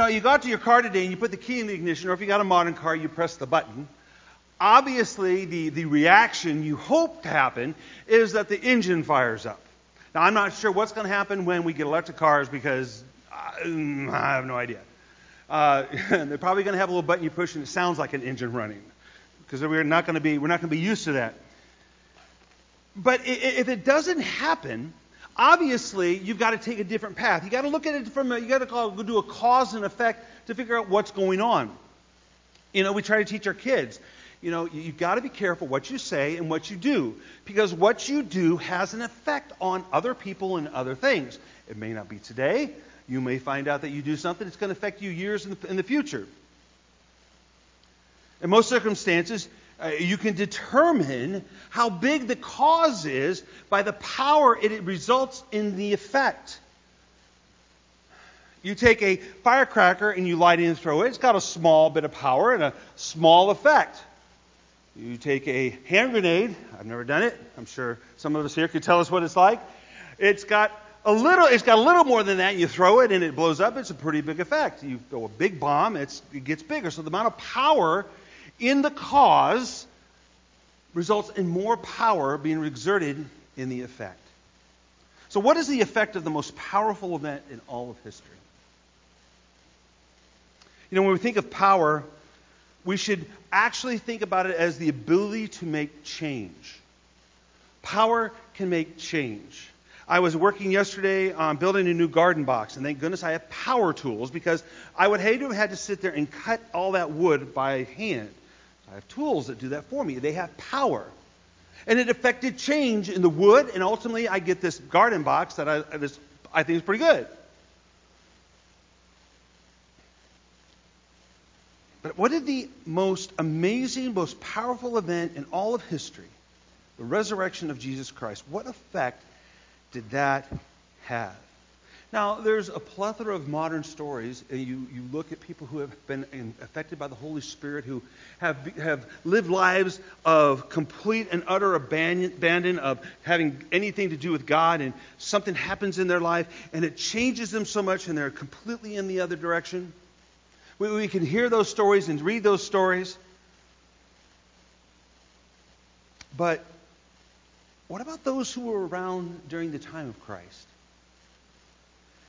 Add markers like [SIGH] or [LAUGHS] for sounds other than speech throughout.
know, you got to your car today and you put the key in the ignition, or if you got a modern car, you press the button. Obviously, the, the reaction you hope to happen is that the engine fires up. Now, I'm not sure what's going to happen when we get electric cars because I, I have no idea. Uh, [LAUGHS] they're probably going to have a little button you push and it sounds like an engine running because we're not going to be we're not going to be used to that. But if it doesn't happen, obviously you've got to take a different path. You've got to look at it from a, you got to call, do a cause and effect to figure out what's going on. You know, we try to teach our kids. You know, you've got to be careful what you say and what you do because what you do has an effect on other people and other things. It may not be today. You may find out that you do something that's going to affect you years in the, in the future. In most circumstances, uh, you can determine how big the cause is by the power it results in the effect. You take a firecracker and you light it and throw it, it's got a small bit of power and a small effect. You take a hand grenade, I've never done it, I'm sure some of us here could tell us what it's like. It's got a little it's got a little more than that, you throw it and it blows up, it's a pretty big effect. You throw a big bomb, it gets bigger. So the amount of power in the cause results in more power being exerted in the effect. So, what is the effect of the most powerful event in all of history? You know, when we think of power, we should actually think about it as the ability to make change. Power can make change. I was working yesterday on building a new garden box, and thank goodness I have power tools because I would hate to have had to sit there and cut all that wood by hand. I have tools that do that for me. They have power. And it affected change in the wood, and ultimately I get this garden box that I, this, I think is pretty good. But what did the most amazing, most powerful event in all of history, the resurrection of Jesus Christ, what effect did that have? Now, there's a plethora of modern stories. And you, you look at people who have been affected by the Holy Spirit, who have, have lived lives of complete and utter abandon, of having anything to do with God, and something happens in their life, and it changes them so much, and they're completely in the other direction. We, we can hear those stories and read those stories. But what about those who were around during the time of Christ?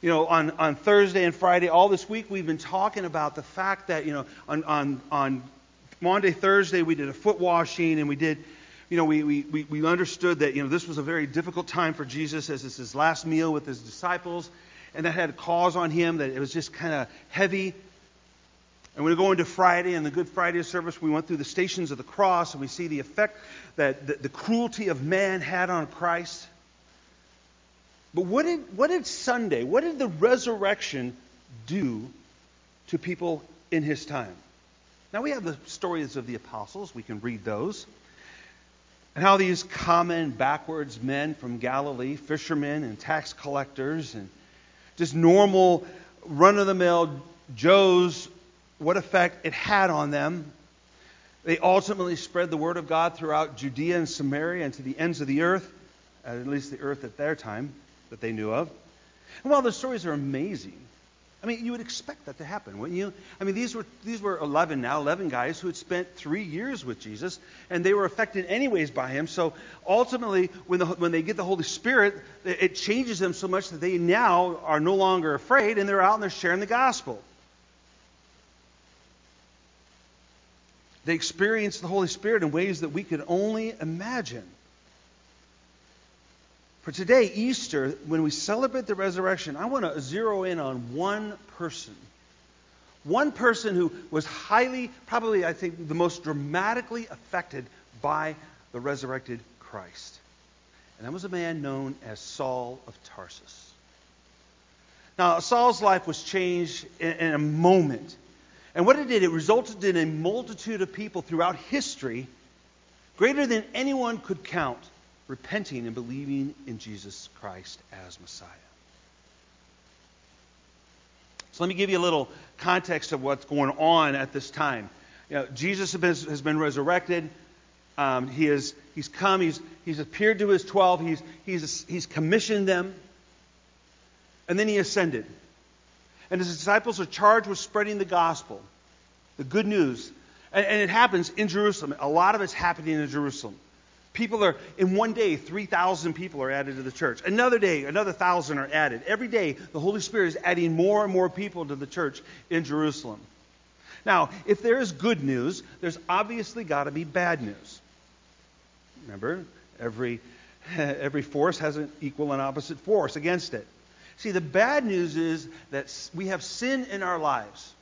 You know, on, on Thursday and Friday, all this week, we've been talking about the fact that, you know, on, on, on Maundy, Thursday, we did a foot washing and we did, you know, we, we, we understood that, you know, this was a very difficult time for Jesus as it's his last meal with his disciples. And that had a cause on him that it was just kind of heavy. And we go into Friday and the Good Friday service. We went through the stations of the cross and we see the effect that the, the cruelty of man had on Christ. But what did, what did Sunday, what did the resurrection do to people in his time? Now, we have the stories of the apostles. We can read those. And how these common, backwards men from Galilee, fishermen and tax collectors, and just normal, run of the mill Joes, what effect it had on them. They ultimately spread the word of God throughout Judea and Samaria and to the ends of the earth, at least the earth at their time that they knew of. And while the stories are amazing, I mean, you would expect that to happen, wouldn't you? I mean, these were these were 11 now, 11 guys who had spent three years with Jesus, and they were affected anyways by him. So ultimately, when the, when they get the Holy Spirit, it changes them so much that they now are no longer afraid, and they're out and they're sharing the gospel. They experience the Holy Spirit in ways that we could only imagine. For today, Easter, when we celebrate the resurrection, I want to zero in on one person. One person who was highly, probably, I think, the most dramatically affected by the resurrected Christ. And that was a man known as Saul of Tarsus. Now, Saul's life was changed in, in a moment. And what it did, it resulted in a multitude of people throughout history, greater than anyone could count, repenting and believing in Jesus Christ as Messiah. So let me give you a little context of what's going on at this time. You know, Jesus has been, resurrected. Um, he is, he's come. He's, he's appeared to his 12. He's, he's, he's commissioned them. And then he ascended. And his disciples are charged with spreading the gospel, the good news. And, and it happens in Jerusalem. A lot of it's happening in Jerusalem. People are, in one day, 3,000 people are added to the church. Another day, another 1,000 are added. Every day, the Holy Spirit is adding more and more people to the church in Jerusalem. Now, if there is good news, there's obviously got to be bad news. Remember, every, [LAUGHS] every force has an equal and opposite force against it. See, the bad news is that we have sin in our lives.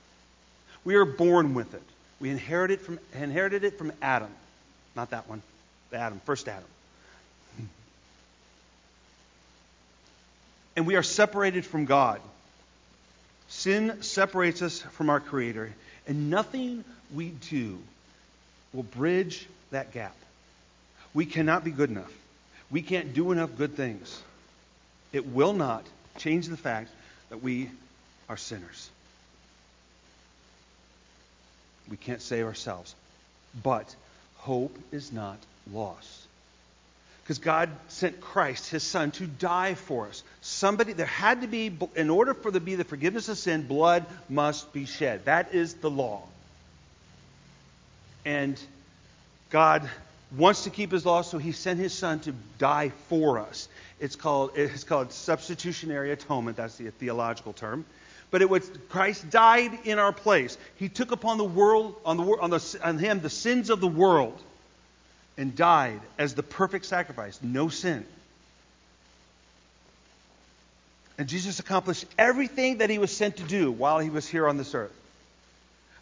We are born with it. We inherit it from, inherited it from Adam. Not that one. Adam, first Adam. And we are separated from God. Sin separates us from our Creator, and nothing we do will bridge that gap. We cannot be good enough. We can't do enough good things. It will not change the fact that we are sinners. We can't save ourselves. But hope is not lost. Because God sent Christ, his son, to die for us. Somebody, there had to be, in order for there to be the forgiveness of sin, blood must be shed. That is the law. And God wants to keep his law, so he sent his son to die for us. It's called, it's called substitutionary atonement. That's the theological term but it was Christ died in our place. He took upon the world on the on, the, on him the sins of the world and died as the perfect sacrifice, no sin. And Jesus accomplished everything that he was sent to do while he was here on this earth.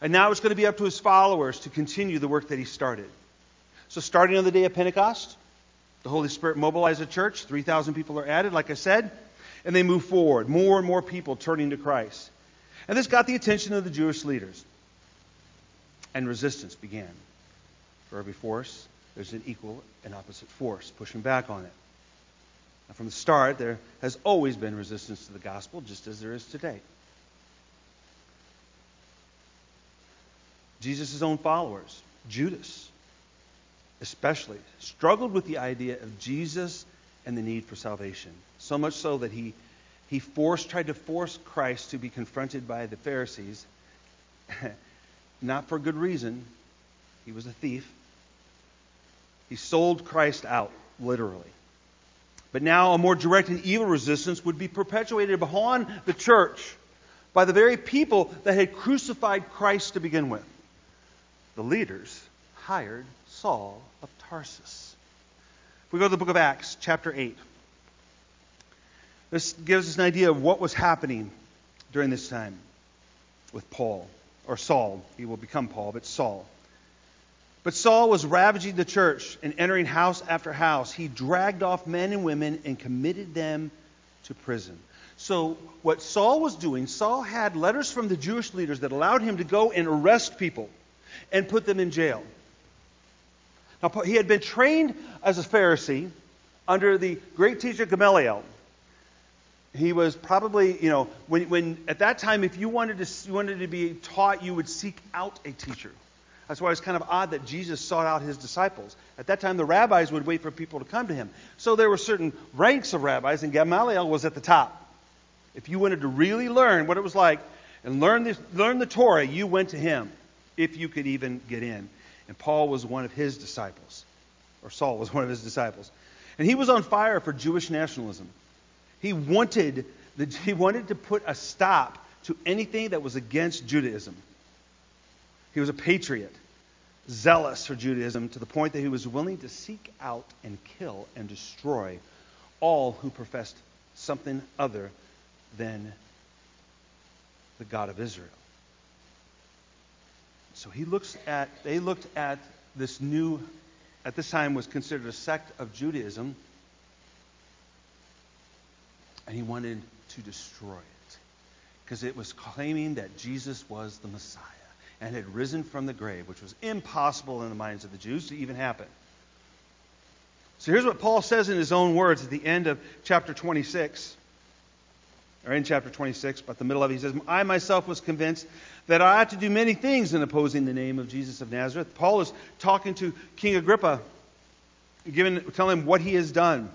And now it's going to be up to his followers to continue the work that he started. So, starting on the day of Pentecost, the Holy Spirit mobilized the church. 3,000 people are added, like I said and they move forward. More and more people turning to Christ. And this got the attention of the Jewish leaders. And resistance began. For every force, there's an equal and opposite force pushing back on it. Now, from the start, there has always been resistance to the gospel, just as there is today. Jesus' own followers, Judas especially, struggled with the idea of Jesus and the need for salvation. So much so that he, he forced, tried to force Christ to be confronted by the Pharisees, [LAUGHS] not for good reason. He was a thief. He sold Christ out, literally. But now a more direct and evil resistance would be perpetuated upon the church by the very people that had crucified Christ to begin with. The leaders hired Saul of Tarsus. If we go to the book of Acts, chapter 8. This gives us an idea of what was happening during this time with Paul, or Saul. He will become Paul, but Saul. But Saul was ravaging the church and entering house after house. He dragged off men and women and committed them to prison. So, what Saul was doing, Saul had letters from the Jewish leaders that allowed him to go and arrest people and put them in jail. Now, he had been trained as a Pharisee under the great teacher Gamaliel he was probably, you know, when, when at that time, if you wanted to you wanted to be taught, you would seek out a teacher. That's why it's kind of odd that Jesus sought out his disciples. At that time, the rabbis would wait for people to come to him. So there were certain ranks of rabbis, and Gamaliel was at the top. If you wanted to really learn what it was like and learn the, learn the Torah, you went to him, if you could even get in. And Paul was one of his disciples, or Saul was [LAUGHS] one of his disciples. And he was on fire for Jewish nationalism. He wanted, the, he wanted to put a stop to anything that was against Judaism. He was a patriot, zealous for Judaism to the point that he was willing to seek out and kill and destroy all who professed something other than the God of Israel. So he looks at, they looked at this new, at this time was considered a sect of Judaism and he wanted to destroy it because it was claiming that Jesus was the Messiah and had risen from the grave, which was impossible in the minds of the Jews to even happen. So here's what Paul says in his own words at the end of chapter 26, or in chapter 26, but the middle of it, he says, I myself was convinced that I ought to do many things in opposing the name of Jesus of Nazareth. Paul is talking to King Agrippa, giving, telling him what he has done.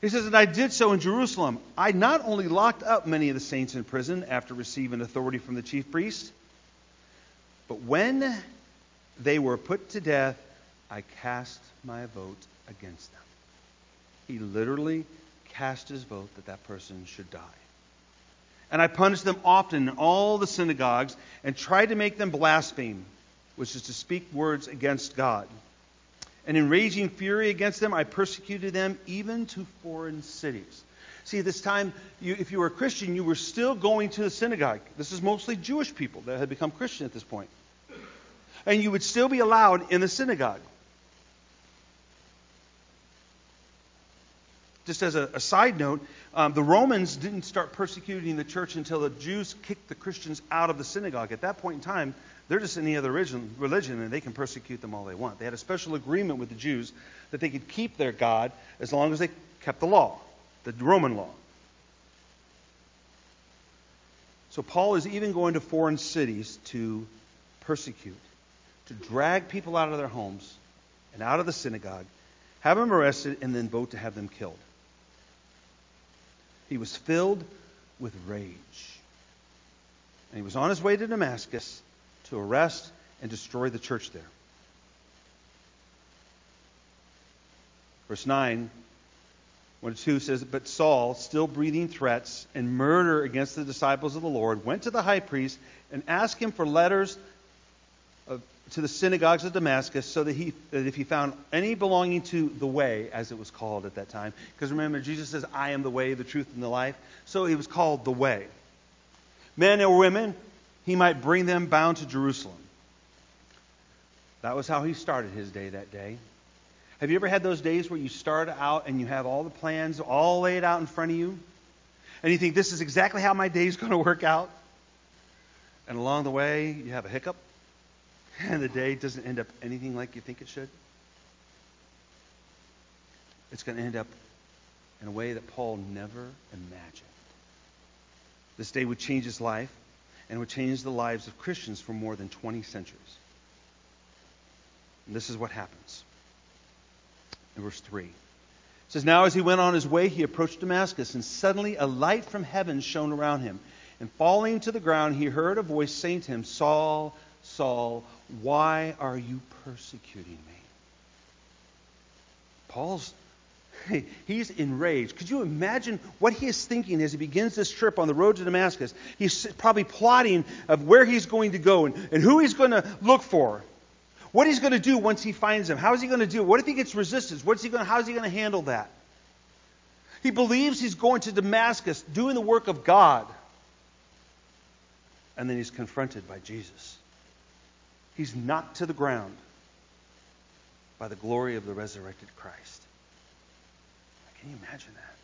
He says, And I did so in Jerusalem. I not only locked up many of the saints in prison after receiving authority from the chief priests, but when they were put to death, I cast my vote against them. He literally cast his vote that that person should die. And I punished them often in all the synagogues and tried to make them blaspheme, which is to speak words against God. And in raging fury against them, I persecuted them even to foreign cities. See, this time, you, if you were a Christian, you were still going to the synagogue. This is mostly Jewish people that had become Christian at this point. And you would still be allowed in the synagogue. Just as a, a side note, um, the Romans didn't start persecuting the church until the Jews kicked the Christians out of the synagogue. At that point in time, they're just any other religion, religion, and they can persecute them all they want. They had a special agreement with the Jews that they could keep their God as long as they kept the law, the Roman law. So Paul is even going to foreign cities to persecute, to drag people out of their homes and out of the synagogue, have them arrested, and then vote to have them killed. He was filled with rage. And he was on his way to Damascus to arrest and destroy the church there. Verse 9, 1 to 2 says, But Saul, still breathing threats and murder against the disciples of the Lord, went to the high priest and asked him for letters to the synagogues of Damascus so that, he, that if he found any belonging to the way, as it was called at that time, because remember, Jesus says, I am the way, the truth, and the life. So it was called the way. Men or women, he might bring them bound to Jerusalem. That was how he started his day that day. Have you ever had those days where you start out and you have all the plans all laid out in front of you? And you think, this is exactly how my day is going to work out? And along the way, you have a hiccup [LAUGHS] and the day doesn't end up anything like you think it should, it's going to end up in a way that Paul never imagined. This day would change his life and would change the lives of Christians for more than 20 centuries. And this is what happens. In verse 3. It says, Now as he went on his way, he approached Damascus, and suddenly a light from heaven shone around him. And falling to the ground, he heard a voice saying to him, Saul, Saul, why are you persecuting me? Paul's [LAUGHS] he's enraged. Could you imagine what he is thinking as he begins this trip on the road to Damascus? He's probably plotting of where he's going to go and, and who he's going to look for. What he's going to do once he finds him. How is he going to do? It? What if he gets resistance? What's he going? How is he going to handle that? He believes he's going to Damascus doing the work of God. And then he's confronted by Jesus. He's knocked to the ground by the glory of the resurrected Christ. Can you imagine that?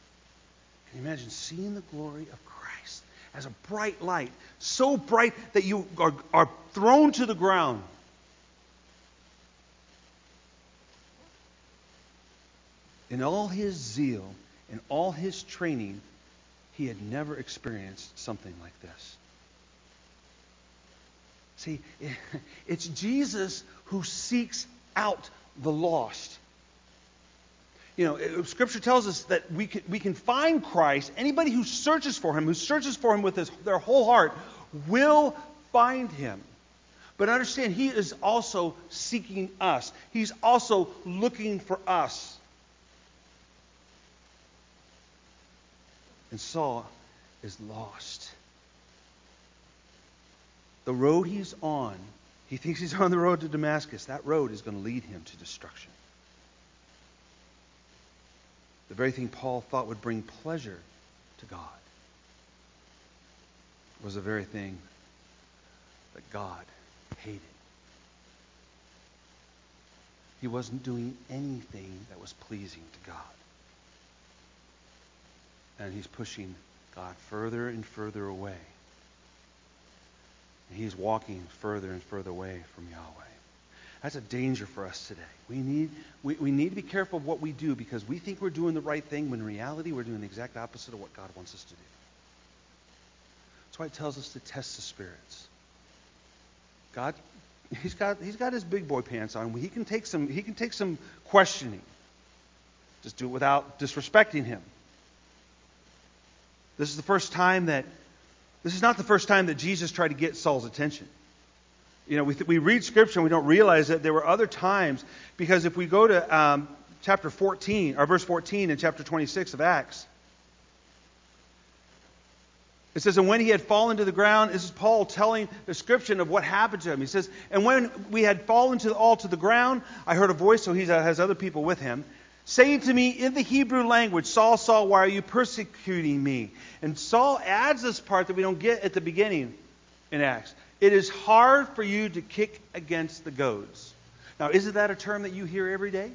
Can you imagine seeing the glory of Christ as a bright light, so bright that you are, are thrown to the ground? In all his zeal, in all his training, he had never experienced something like this. See, it's Jesus who seeks out the lost. You know, uh, Scripture tells us that we can, we can find Christ. Anybody who searches for him, who searches for him with his, their whole heart, will find him. But understand, he is also seeking us, he's also looking for us. And Saul is lost the road he's on, he thinks he's [LAUGHS] on the road to Damascus. That road is going to lead him to destruction. The very thing Paul thought would bring pleasure to God was the very thing that God hated. He wasn't doing anything that was pleasing to God. And he's pushing God further and further away. And he's walking further and further away from Yahweh. That's a danger for us today. We need, we, we need to be careful of what we do because we think we're doing the right thing when in reality we're doing the exact opposite of what God wants us to do. That's why it tells us to test the spirits. God, he's got, he's got his big boy pants on. He can take some, he can take some questioning. Just do it without disrespecting him. This is the first time that, this is not the first time that Jesus tried to get Saul's attention. You know, we, th- we read Scripture and we don't realize that there were other times, because if we go to um, chapter 14, or verse 14 in chapter 26 of Acts, it says, And when he had fallen to the ground, this is Paul telling the description of what happened to him. He says, And when we had fallen to all to the ground, I heard a voice, so he has other people with him, saying to me in the Hebrew language, Saul, Saul, why are you persecuting me? And Saul adds this part that we don't get at the beginning in Acts. It is hard for you to kick against the goads. Now, isn't that a term that you hear every day?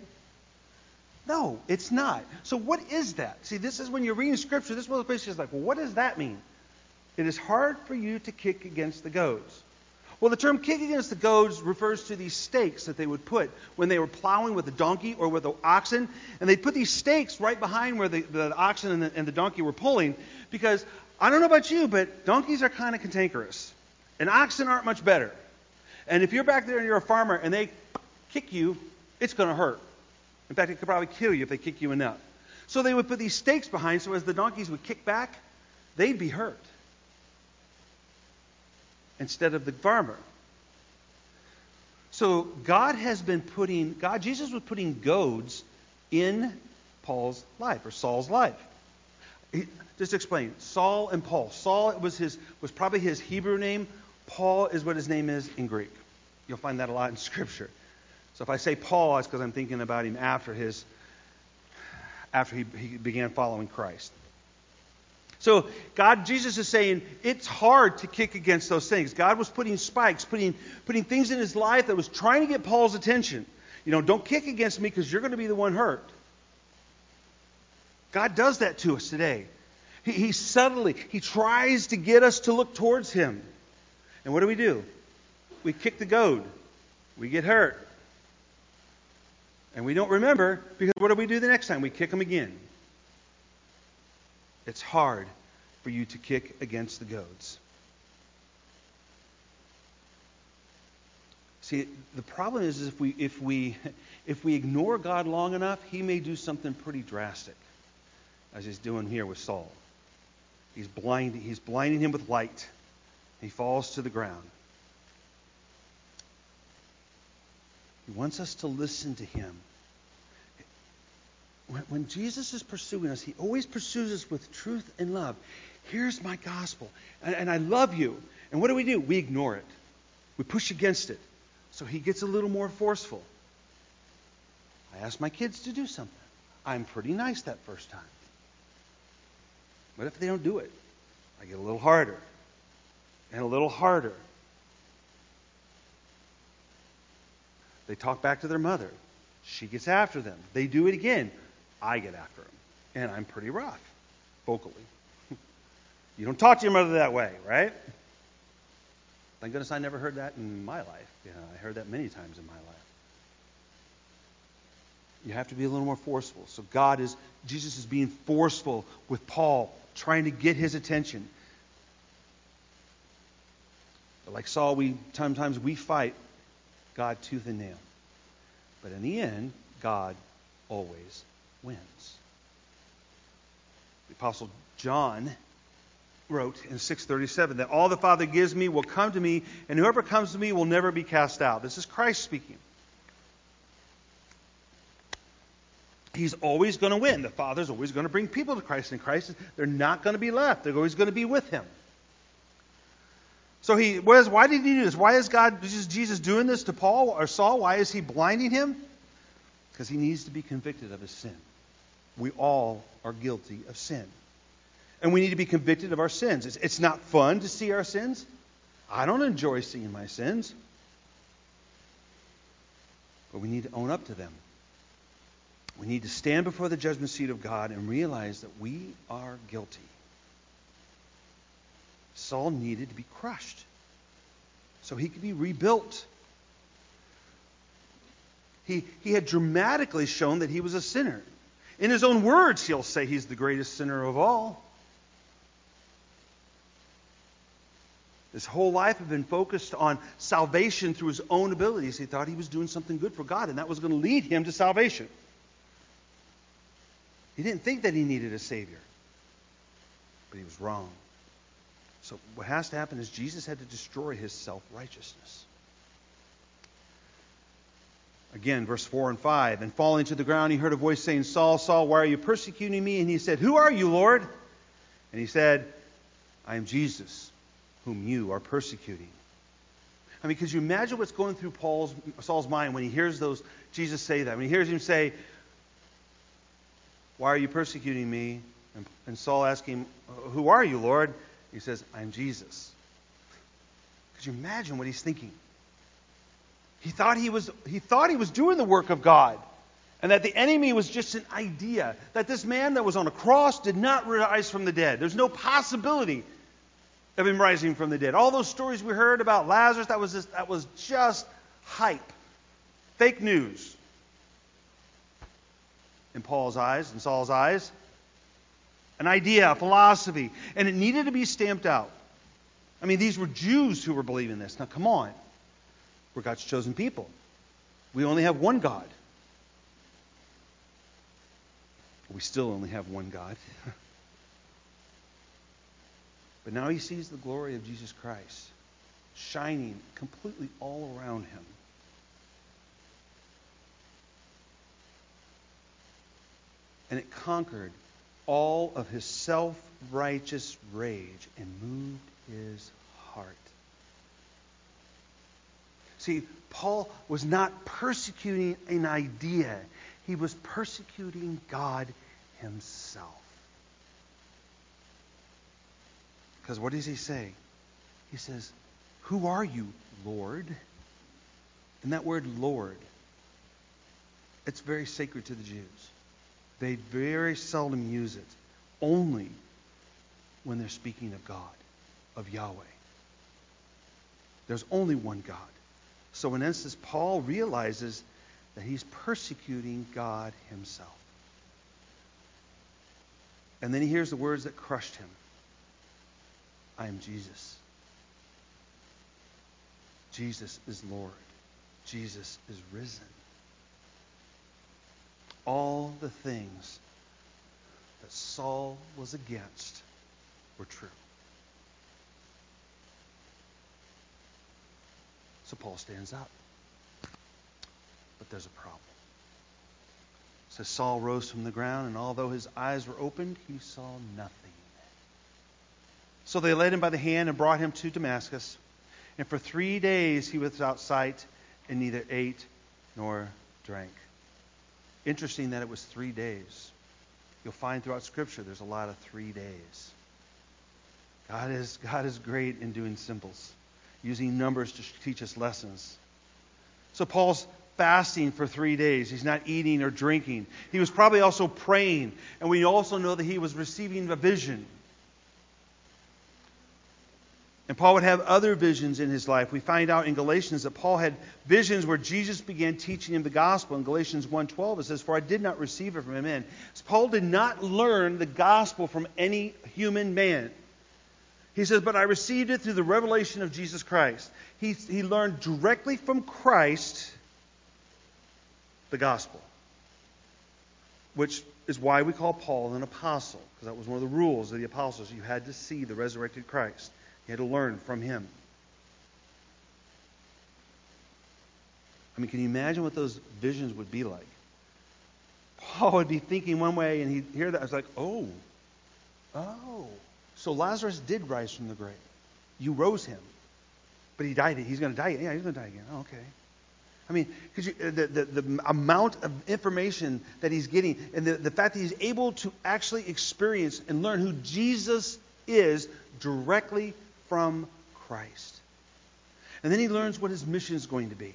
No, it's not. So, what is that? See, this is when you're reading Scripture, this is one of the places like, well, what does that mean? It is hard for you to kick against the goads. Well, the term kick against the goads refers to these stakes that they would put when they were plowing with a donkey or with an oxen. And they'd put these stakes right behind where the, the oxen and the, and the donkey were pulling because I don't know about you, but donkeys are kind of cantankerous. And oxen aren't much better. And if you're back there and you're a farmer and they kick you, it's going to hurt. In fact, it could probably kill you if they kick you enough. So they would put these stakes behind so as the donkeys would kick back, they'd be hurt instead of the farmer. So God has been putting, God, Jesus was putting goads in Paul's life or Saul's life. Just explain. Saul and Paul. Saul was his was probably his Hebrew name. Paul is what his name is in Greek. You'll find that a lot in Scripture. So if I say Paul, it's because I'm thinking about him after his after he, he began following Christ. So God, Jesus is saying it's hard to kick against those things. God was putting spikes, putting, putting things in his life that was trying to get Paul's attention. You know, don't kick against me because you're going to be the one hurt. God does that to us today. He, he subtly, he tries to get us to look towards him. And what do we do? We kick the goad. We get hurt. And we don't remember because what do we do the next time? We kick him again it's hard for you to kick against the goads. See, the problem is, is if we if we [LAUGHS] if we ignore God long enough, he may do something pretty drastic, as he's doing here with Saul. He's blinding, he's blinding him with light. He falls to the ground. He wants us to listen to him when, Jesus is pursuing us, he always pursues us with truth and love. Here's my gospel, and, and I love you. And what do we do? We ignore it. We push against it. So he gets a little more forceful. I ask my kids to do something. I'm pretty nice that first time. What if they don't do it? I get a little harder and a little harder. They talk back to their mother. She gets after them. They do it again. I get after him. And I'm pretty rough, vocally. [LAUGHS] you don't talk to your mother that way, right? Thank goodness I never heard that in my life. I heard that many times in my life. You have to be a little more forceful. So God is, Jesus is being forceful with Paul, trying to get his attention. But like Saul, we sometimes we fight God tooth and nail. But in the end, God always wins. The Apostle John wrote in 637 that all the Father gives me will come to me, and whoever comes to me will never be cast out. This is Christ speaking. He's always going to win. The Father's always going to bring people to Christ, and Christ, they're not going to be left. They're always going to be with Him. So he, why did he do this? Why is God, is Jesus doing this to Paul or Saul? Why is he blinding him? Because he needs to be convicted of his sin. We all are guilty of sin. And we need to be convicted of our sins. It's, it's not fun to see our sins. I don't enjoy seeing my sins. But we need to own up to them. We need to stand before the judgment seat of God and realize that we are guilty. Saul needed to be crushed so he could be rebuilt. He, he had dramatically shown that he was a sinner. In his own words, he'll say he's the greatest sinner of all. His whole life had been focused on salvation through his own abilities. He thought he was doing something good for God, and that was going to lead him to salvation. He didn't think that he needed a Savior. But he was wrong. So what has to happen is Jesus had to destroy his self righteousness. Again, verse 4 and 5. And falling to the ground, he heard a voice saying, Saul, Saul, why are you persecuting me? And he said, Who are you, Lord? And he said, I am Jesus, whom you are persecuting. I mean, could you imagine what's going through Paul's, Saul's mind when he hears those Jesus say that? When he hears him say, Why are you persecuting me? And, and Saul asks him, Who are you, Lord? He says, I'm Jesus. Could you imagine what he's thinking? He thought he was, he thought he was doing the work of God. And that the enemy was just an idea. That this man that was on a cross did not rise from the dead. There's no possibility of him rising from the dead. All those stories we heard about Lazarus, that was just, that was just hype. Fake news. In Paul's eyes, in Saul's eyes. An idea, a philosophy. And it needed to be stamped out. I mean, these were Jews who were believing this. Now, come on. We're God's chosen people. We only have one God. We still only have one God. [LAUGHS] but now he sees the glory of Jesus Christ shining completely all around him. And it conquered all of his self righteous rage and moved his heart. See, Paul was not persecuting an idea, he was persecuting God himself. Because what does he say? He says, Who are you, Lord? And that word Lord, it's very sacred to the Jews. They very seldom use it, only when they're speaking of God, of Yahweh. There's only one God. So, in essence, Paul realizes that he's persecuting God himself. And then he hears the words that crushed him I am Jesus. Jesus is Lord. Jesus is risen. All the things that Saul was against were true. So Paul stands up. But there's a problem. It says Saul rose from the ground, and although his eyes were opened, he saw nothing. So they led him by the hand and brought him to Damascus. And for three days he was without sight and neither ate nor drank. Interesting that it was three days. You'll find throughout Scripture there's a lot of three days. God is, God is great in doing symbols using numbers to teach us lessons. So Paul's fasting for three days. He's not eating or drinking. He was probably also praying. And we also know that he was receiving a vision. And Paul would have other visions in his life. We find out in Galatians that Paul had visions where Jesus began teaching him the gospel. In Galatians 1:12 it says, "For I did not receive it from men." So Paul did not learn the gospel from any human man. He says, But I received it through the revelation of Jesus Christ. He, he learned directly from Christ the gospel, which is why we call Paul an apostle, because that was one of the rules of the apostles. You had to see the resurrected Christ, you had to learn from him. I mean, can you imagine what those visions would be like? Paul would be thinking one way, and he'd hear that. I was like, oh, oh. So Lazarus did rise from the grave. You rose him. But he died. He's going to die. Again. Yeah, he's going to die again. Oh, okay. I mean, you, the, the, the, amount of information that he's getting and the, the fact that he's able to actually experience and learn who Jesus is directly from Christ. And then he learns what his mission is going to be.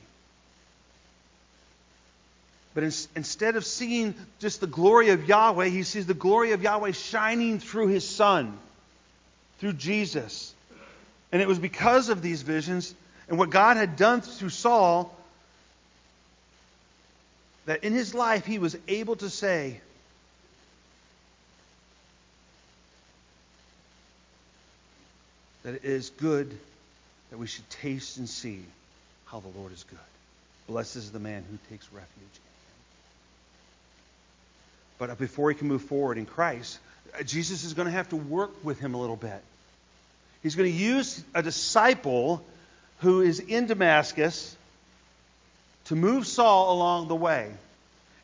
But in, instead of seeing just the glory of Yahweh, he sees the glory of Yahweh shining through his son through Jesus. And it was because of these visions and what God had done through Saul that in his life he was able to say, that it is good that we should taste and see how the Lord is good. Blessed is the man who takes refuge in him. But before he can move forward in Christ, Jesus is going to have to work with him a little bit. He's going to use a disciple who is in Damascus to move Saul along the way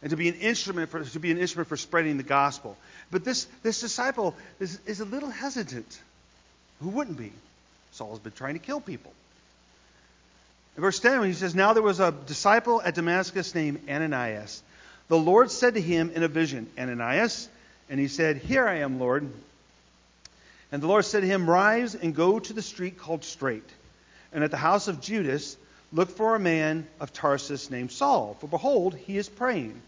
and to be an instrument for, to be an instrument for spreading the gospel. But this, this disciple is, is a little hesitant. Who wouldn't be? Saul's been trying to kill people. In verse 10, he says, Now there was a disciple at Damascus named Ananias. The Lord said to him in a vision, Ananias, and he said, Here I am, Lord. And the Lord said to him, Rise and go to the street called Straight, and at the house of Judas look for a man of Tarsus named Saul. For behold, he is praying.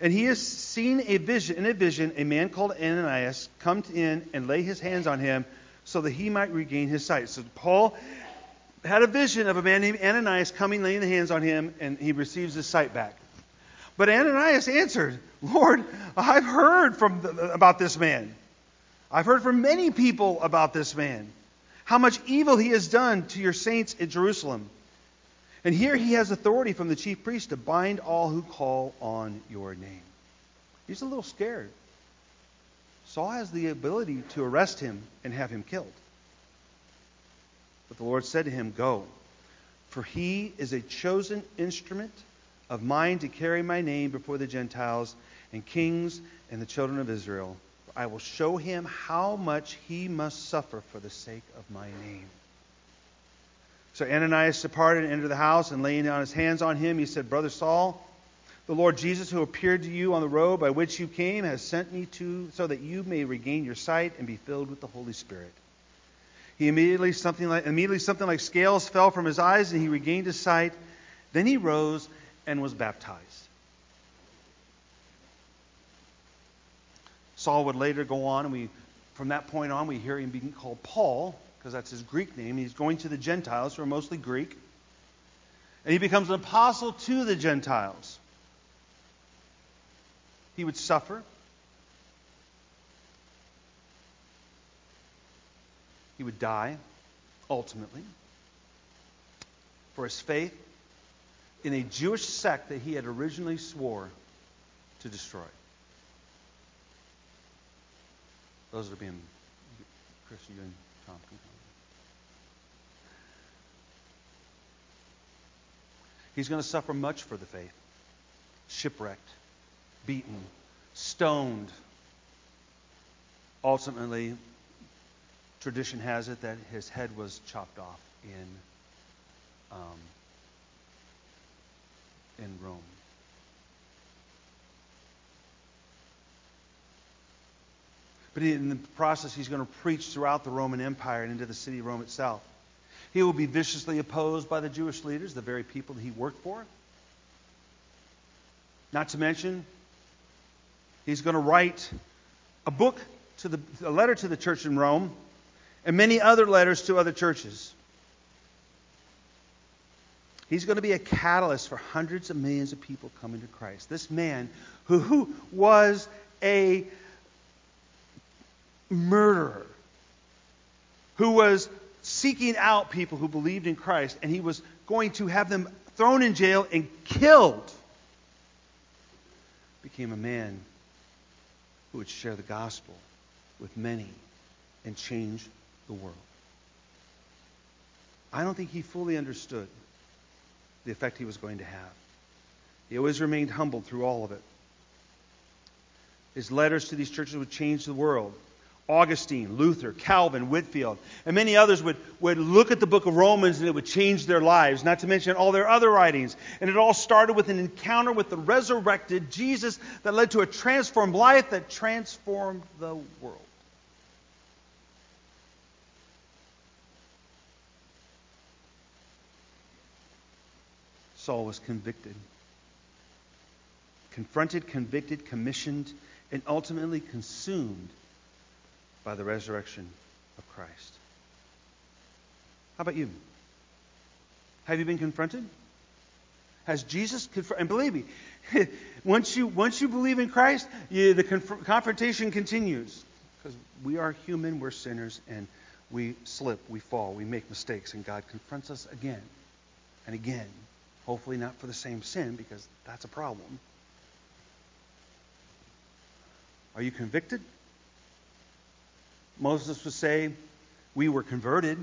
And he has seen a vision, in a vision a man called Ananias come in and lay his hands on him so that he might regain his sight. So Paul had a vision of a man named Ananias coming, laying the hands on him, and he receives his sight back. But Ananias answered, Lord, I've heard from the, about this man. I've heard from many people about this man, how much evil he has done to your saints in Jerusalem. And here he has authority from the chief priest to bind all who call on your name. He's a little scared. Saul has the ability to arrest him and have him killed. But the Lord said to him, Go, for he is a chosen instrument of mine to carry my name before the Gentiles and kings and the children of Israel. I will show him how much he must suffer for the sake of my name. So Ananias departed and entered the house, and laying down his hands on him, he said, Brother Saul, the Lord Jesus, who appeared to you on the road by which you came, has sent me to so that you may regain your sight and be filled with the Holy Spirit. He immediately something like immediately something like scales fell from his eyes, and he regained his sight. Then he rose and was baptized. Saul would later go on, and we, from that point on, we hear him being called Paul, because that's his Greek name. He's going to the Gentiles, who are mostly Greek. And he becomes an apostle to the Gentiles. He would suffer. He would die, ultimately, for his faith in a Jewish sect that he had originally swore to destroy. Those are being Chris, you and Tom can come. He's going to suffer much for the faith. Shipwrecked, beaten, stoned. Ultimately, tradition has it that his head was chopped off in um, in Rome. But in the process, he's going to preach throughout the Roman Empire and into the city of Rome itself. He will be viciously opposed by the Jewish leaders, the very people that he worked for. Not to mention, he's going to write a book to the a letter to the church in Rome and many other letters to other churches. He's going to be a catalyst for hundreds of millions of people coming to Christ. This man who, who was a murderer, who was seeking out people who believed in Christ, and he was going to have them thrown in jail and killed, became a man who would share the gospel with many and change the world. I don't think he fully understood the effect he was going to have. He always remained humble through all of it. His letters to these churches would change the world. Augustine, Luther, Calvin, Whitefield, and many others would, would look at the book of Romans and it would change their lives, not to mention all their other writings. And it all started with an encounter with the resurrected Jesus that led to a transformed life that transformed the world. Saul was convicted. Confronted, convicted, commissioned, and ultimately consumed by the resurrection of Christ. How about you? Have you been confronted? Has Jesus confronted? And believe me, [LAUGHS] once you once you believe in Christ, you, the conf- confrontation continues because we are human, we're sinners, and we slip, we fall, we make mistakes, and God confronts us again and again Hopefully, not for the same sin, because that's a problem. Are you convicted? Moses would say, We were converted.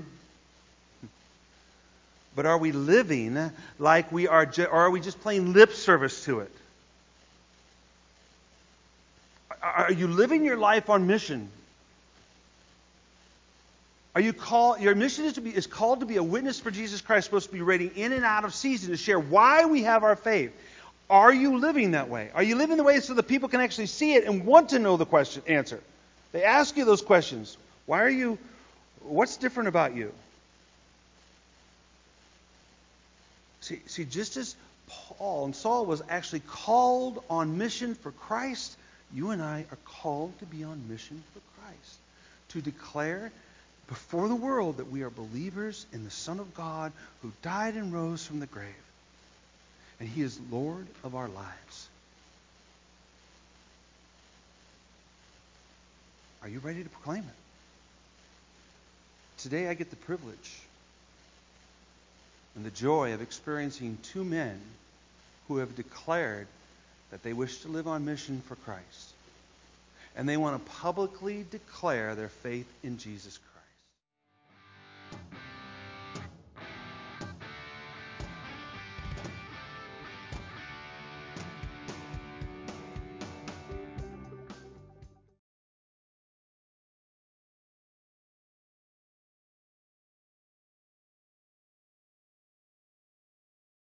But are we living like we are, ju- or are we just playing lip service to it? Are you living your life on mission? Are you called? Your mission is to be is called to be a witness for Jesus Christ, supposed to be ready in and out of season to share why we have our faith. Are you living that way? Are you living the way so that people can actually see it and want to know the question answer? They ask you those questions. Why are you? What's different about you? See, see, just as Paul and Saul was actually called on mission for Christ, you and I are called to be on mission for Christ, to declare before the world that we are believers in the Son of God who died and rose from the grave. And he is Lord of our lives. Are you ready to proclaim it? Today I get the privilege and the joy of experiencing two men who have declared that they wish to live on mission for Christ. And they want to publicly declare their faith in Jesus Christ.